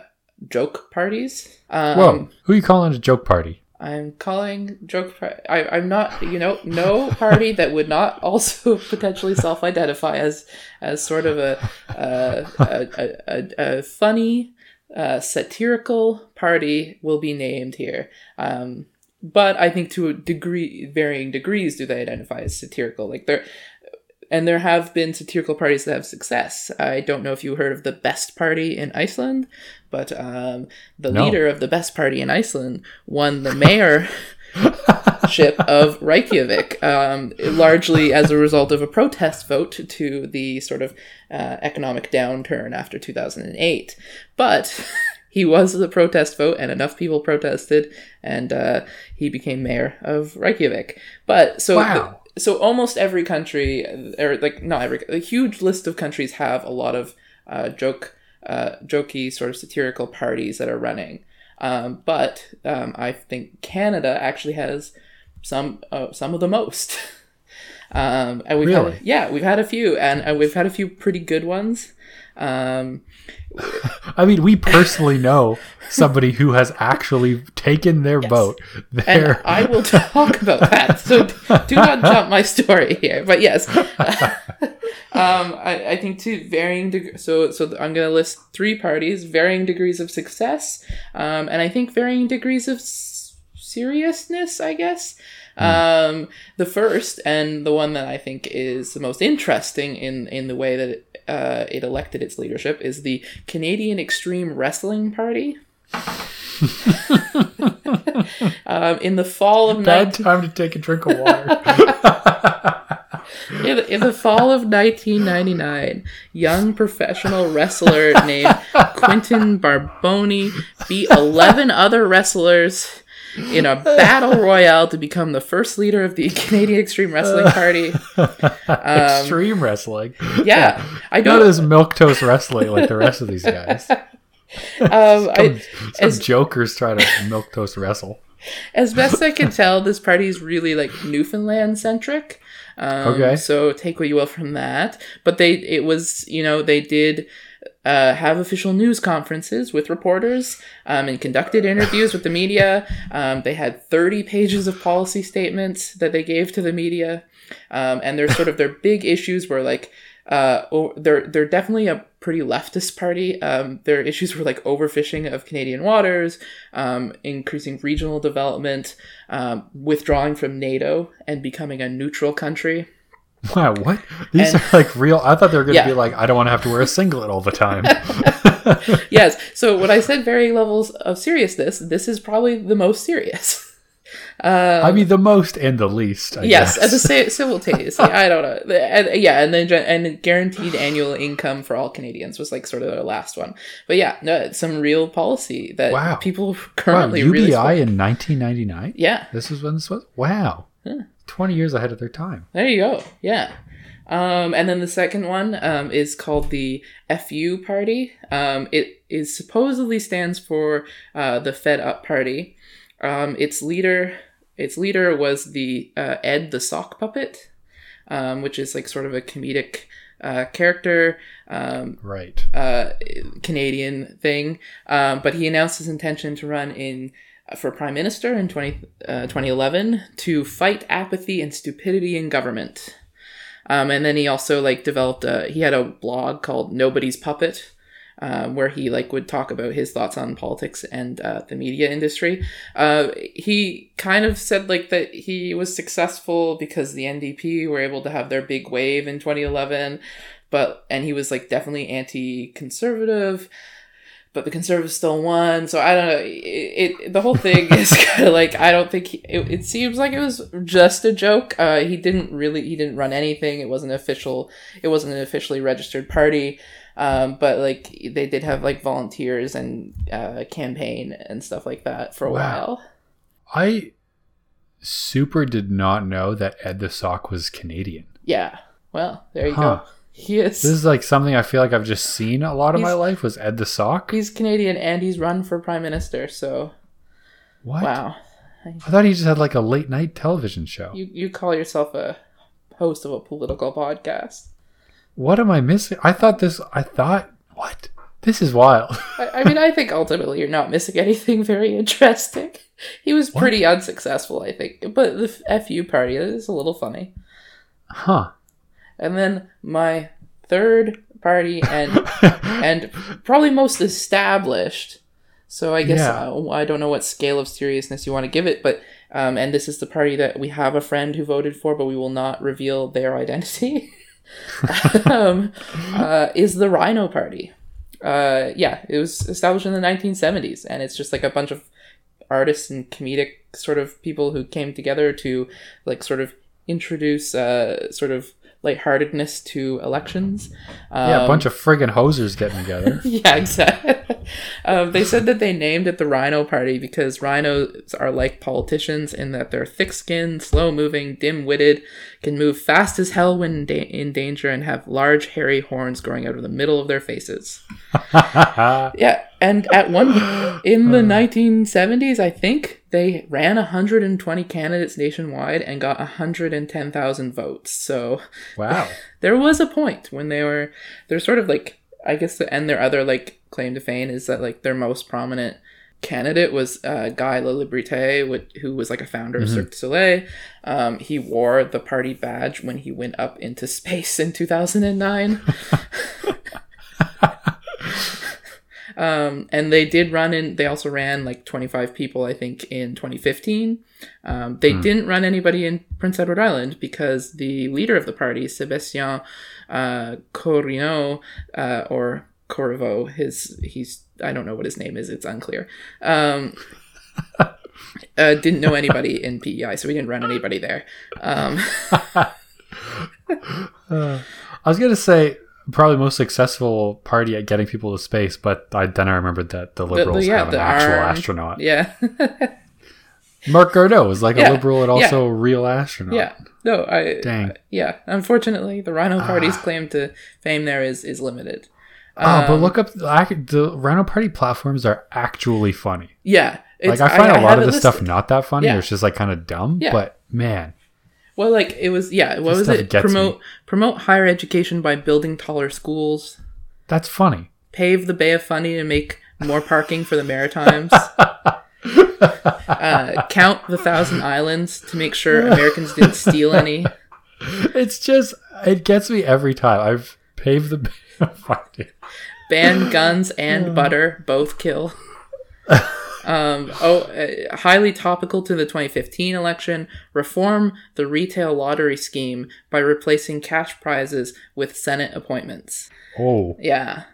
joke parties. Um, whoa who are you calling a joke party I'm calling joke. Par- I, I'm not. You know, no party that would not also potentially self-identify as as sort of a a, a, a, a, a funny, uh, satirical party will be named here. Um, but I think to a degree, varying degrees, do they identify as satirical? Like they're. And there have been satirical parties that have success. I don't know if you heard of the Best Party in Iceland, but um, the No. leader of the Best Party in Iceland won the mayor ship of Reykjavik, um, largely as a result of a protest vote to the sort of uh, economic downturn after 2008. But he was the protest vote, and enough people protested, and uh, he became mayor of Reykjavik. But so. Wow. so almost every country, or like not every, a huge list of countries have a lot of uh, joke, uh, jokey sort of satirical parties that are running. Um, but um, I think Canada actually has some uh, some of the most. um, and we've Really? had, yeah, we've had a few, and, and we've had a few pretty good ones. Um, i mean we personally know somebody who has actually taken their vote and there I will talk about that. So do not jump my story here. But yes, um, I, I think to varying deg- so so I'm going to list three parties, varying degrees of success, um, and I think varying degrees of s- seriousness. I guess. Um, the first and the one that I think is the most interesting in in the way that it, uh, it elected its leadership is the Canadian Extreme Wrestling Party. um, in the fall of bad 19- time to take a drink of water in, in the fall of 1999, young professional wrestler named Quentin Barboni beat 11 other wrestlers in a battle royale to become the first leader of the Canadian Extreme Wrestling Party. extreme wrestling Yeah, I not don't. as milk toast wrestling like the rest of these guys Um, I, Some as- jokers try to milk toast wrestle. as best I can tell, this party is really like Newfoundland centric. Um, Okay. So take what you will from that. But they, it was, you know, they did uh, have official news conferences with reporters um, and conducted interviews with the media. Um, they had 30 pages of policy statements that they gave to the media. Um, and their sort of their big issues were like, uh, they're they're definitely a pretty leftist party. Um, their issues were like overfishing of Canadian waters, um, increasing regional development, um, withdrawing from NATO and becoming a neutral country. Wow, what? These And- are like real. I thought they were going to Yeah. be like, I don't want to have to wear a singlet all the time. yes. So when I said varying levels of seriousness, this is probably the most serious. Um, I mean, the most and the least. I Yes, guess. at the simultaneously. I don't know. And, yeah, and then and guaranteed annual income for all Canadians was like sort of the last one. But yeah, no, some real policy that Wow. people Wow, currently UBI really. in 1999. yeah, This is when this was. Wow, 20 years ahead of their time. There you go. Yeah. Um, and then the second one um, is called the FU Party. Um, it is supposedly stands for uh, the Fed Up Party. Um, its leader, its leader was the uh, Ed the Sock Puppet, um, which is like sort of a comedic uh, character. Um, Right. uh, Canadian thing, um, but he announced his intention to run in for prime minister in 20, uh, 2011 to fight apathy and stupidity in government. Um, and then he also like developed a he had a blog called Nobody's Puppet. Um, where he like would talk about his thoughts on politics and uh, the media industry. Uh, he kind of said like that he was successful because the NDP were able to have their big wave in 2011, but and he was like definitely anti-conservative but the conservatives still won so i don't know it, it the whole thing is kind of like i don't think he, it, it seems like it was just a joke uh he didn't really he didn't run anything it wasn't official it wasn't an officially registered party um but like they did have like volunteers and uh campaign and stuff like that for a Wow. while I super did not know that Ed the Sock was Canadian. yeah well there you Huh. go he is This is like something I feel like I've just seen a lot of my life was Ed the Sock. he's canadian and he's run for prime minister so What? wow I thought he just had like a late night television show. you you call yourself a host of a political podcast What am I missing? I thought this. I thought what? This is wild. I, I mean, I think ultimately you're not missing anything very interesting. He was What? pretty unsuccessful, I think, but the FU party is a little funny. huh? And then my third party and and probably most established. So I guess Yeah. uh, I don't know what scale of seriousness you want to give it, but um, and this is the party that we have a friend who voted for, but we will not reveal their identity. um, uh, is the Rhino Party. Uh, yeah, it was established in the 1970s, and it's just like a bunch of artists and comedic sort of people who came together to like sort of introduce uh, sort of lightheartedness to elections. Um, yeah, a bunch of friggin' hosers getting together. yeah, exactly. um, they said that they named it the Rhino Party because rhinos are like politicians in that they're thick skinned, slow moving, dim witted, can move fast as hell when da- in danger, and have large, hairy horns growing out of the middle of their faces. Yeah, and at one in the 1970s, I think they ran 120 candidates nationwide and got 110,000 votes. So wow. there was a point when they were they're sort of like I guess the, and their other like claim to fame is that like their most prominent candidate was uh, Guy Laliberté, who was like a founder of Cirque du Soleil. Um, he wore the party badge when he went up into space in 2009. Um, and they did run in, they also ran like 25 people, I think, in 2015. Um, they didn't run anybody in Prince Edward Island because the leader of the party, Sébastien uh, Corrineau, uh, or Corvo, his, he's, I don't know what his name is, it's unclear. Um, uh, didn't know anybody in PEI, so we didn't run anybody there. Um, I was gonna say probably most successful party at getting people to space, but I, then I remembered that the liberals yeah, have an actual arm- astronaut. yeah. Marc Garneau was like Yeah, a liberal and also a real astronaut. Yeah. No, I Dang. yeah. Unfortunately, the Rhino Party's claim to fame there is is limited. Oh, but Um, look up the, the Rhino Party platforms are actually funny. Yeah, Like I find a lot of this stuff not that funny. Yeah. It's just like kind of dumb. Yeah. But man, Well, like it was. Yeah, what This was it? gets me. Promote promote higher education by building taller schools. that's funny. Pave the Bay of Fundy to make more parking for the Maritimes. uh, count the thousand islands to make sure Americans didn't steal any. It's just it gets me every time. I've paved the fuck, dude. ban guns and butter both kill um, oh uh, highly topical to the 2015 election reform the retail lottery scheme by replacing cash prizes with senate appointments. Oh, yeah.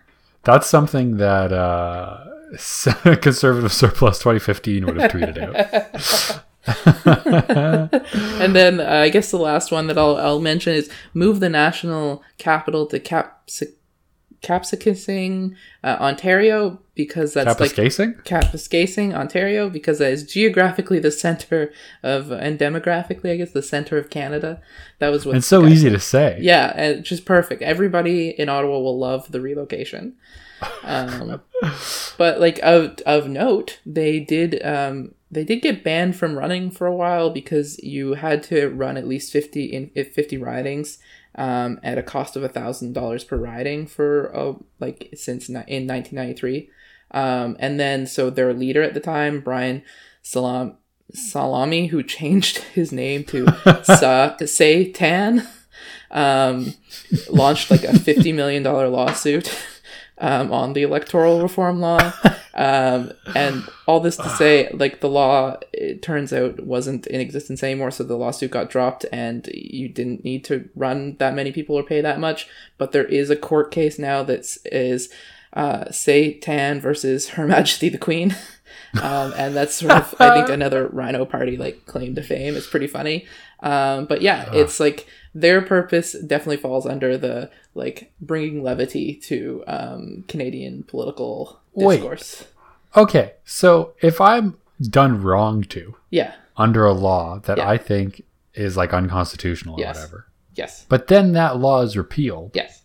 That's something that uh, conservative surplus 2015 would have tweeted out. and then uh, I guess the last one that I'll, I'll mention is move the national capital to Capsic- Capsicusing, uh, Ontario, because that's like Capuscasing? Kapuskasing, Ontario, because that is geographically the center of, and demographically, I guess, the center of Canada. That was what. It's so easy to say. Yeah, and it's just perfect. Everybody in Ottawa will love the relocation. Um, but like of of note, they did um, they did get banned from running for a while because you had to run at least fifty in fifty ridings um, at a cost of a thousand dollars per riding for uh, like since in nineteen ninety three, um, and then so their leader at the time, Brian Salam Salami, who changed his name to Sa Say Tan um, launched like a fifty million dollar lawsuit um, on the electoral reform law, um, and all this to say, like the law, it turns out wasn't in existence anymore, so the lawsuit got dropped, and you didn't need to run that many people or pay that much. But there is a court case now that is uh, Say Tan versus Her Majesty the Queen. um, and that's sort of I think another Rhino Party like claim to fame. It's pretty funny, um, but yeah, it's like their purpose definitely falls under the like bringing levity to um, Canadian political Wait. discourse. Okay, so if I'm done wrong to Yeah. under a law that Yeah. I think is like unconstitutional or Yes. whatever, Yes. but then that law is repealed, Yes.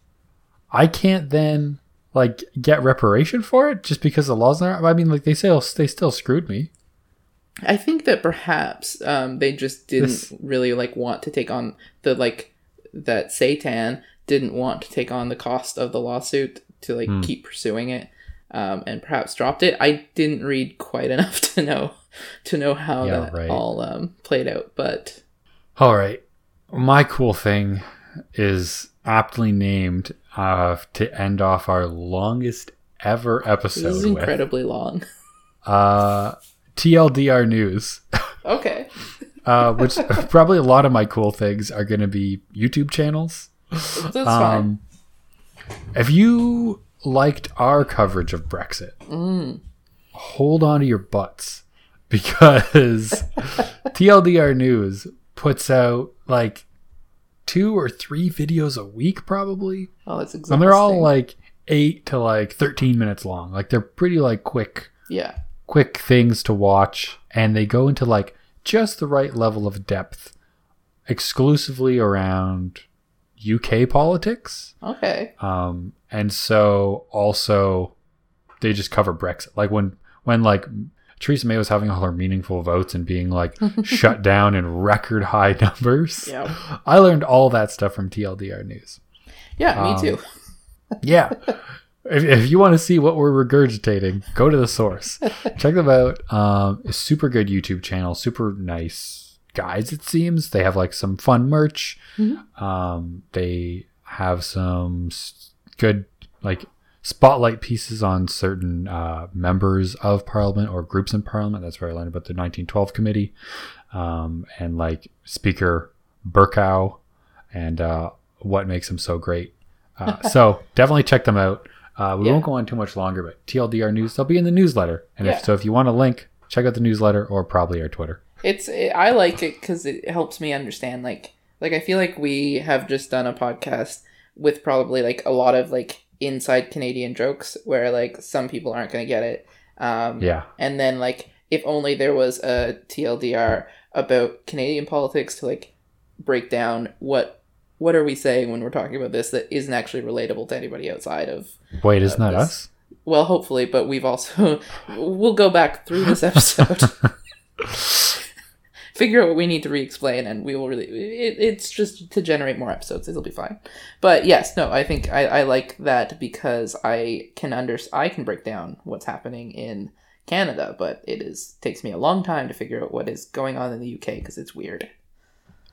I can't then like get reparation for it just because the law's aren't. I mean, like they still they still screwed me. I think that perhaps um, they just didn't This- really like want to take on the like that Satan didn't want to take on the cost of the lawsuit to like Hmm. keep pursuing it, um, and perhaps dropped it. I didn't read quite enough to know to know how Yeah, that right. all um, played out, but All right, my cool thing is aptly named uh, to end off our longest ever episode this is with incredibly long. uh, TLDR news. okay, uh, which probably a lot of my cool things are going to be YouTube channels. that's fine. Um, if you liked our coverage of Brexit, Mm. hold on to your butts because TLDR News puts out like two or three videos a week, probably, Oh, that's exhausting. and they're all like eight to like thirteen minutes long. Like they're pretty like quick yeah, quick things to watch and they go into like just the right level of depth exclusively around UK politics. okay, Um, and so also they just cover Brexit. Like when when like Theresa May was having all her meaningful votes and being like shut down in record high numbers. yeah, I learned all that stuff from TLDR news. yeah, me Um, too. Yeah. if, if you want to see what we're regurgitating, go to the source. Check them out. Um, super good YouTube channel, super nice guys, It seems they have like some fun merch. Mhm. Um, they have some good like spotlight pieces on certain uh, members of Parliament or groups in Parliament. That's where I learned about the 1912 committee um, and like Speaker Bercow and uh, what makes him so great. Uh, so definitely check them out. Uh, we Yeah. won't go on too much longer, but TLDR news they'll be in the newsletter, and Yeah. if so, if you want a link, check out the newsletter or probably our Twitter. It's it, I like it because it helps me understand. Like like I feel like we have just done a podcast with probably like a lot of like inside Canadian jokes where like some people aren't gonna get it. Um, Yeah, And then like if only there was a TLDR about Canadian politics to like break down what what are we saying when we're talking about this that isn't actually relatable to anybody outside of wait, isn't that us? well hopefully but we've also we'll go back through this episode figure out what we need to re-explain and we will really it, it's just to generate more episodes. It'll be fine. But yes no i think I, I like that because i can under i can break down what's happening in canada but it is takes me a long time to figure out what is going on in the uk because it's weird.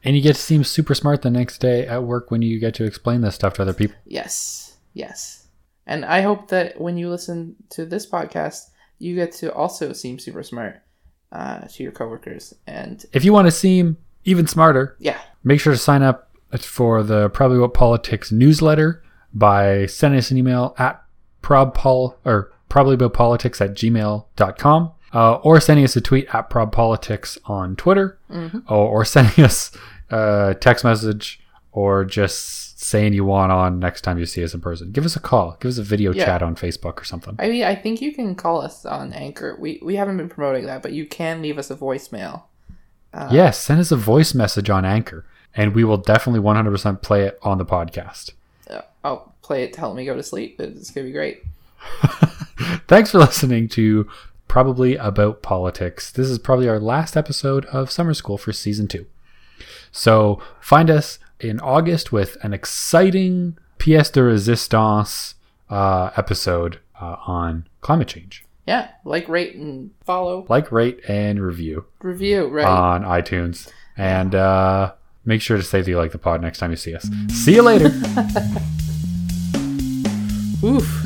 And you get to seem super smart the next day at work when you get to explain this stuff to other people. yes yes. And i hope that when you listen to this podcast you get to also seem super smart uh, to your coworkers. And If you want to seem even smarter, yeah. make sure to sign up for the Probably About Politics newsletter by sending us an email at probpol or probablyaboutpolitics at gmail.com uh, or sending us a tweet at probpolitics on Twitter or, or sending us a text message or just saying you want on next time you see us in person. Give us a call. Give us a video Yeah. chat on Facebook or something. I mean, I think you can call us on Anchor. We we haven't been promoting that, but you can leave us a voicemail. yes, send us a voice message on Anchor and we will definitely 100% play it on the podcast. Uh, I'll play it to help me go to sleep. It's gonna be great. Thanks for listening to Probably About Politics. This is probably our last episode of summer school for season two. So find us in August with an exciting pièce de résistance uh, episode uh, on climate change. Yeah, like, rate, and follow, Like, rate, and review review. Right. on iTunes. And uh, make sure to say that you like the pod next time you see us. See you later. Oof.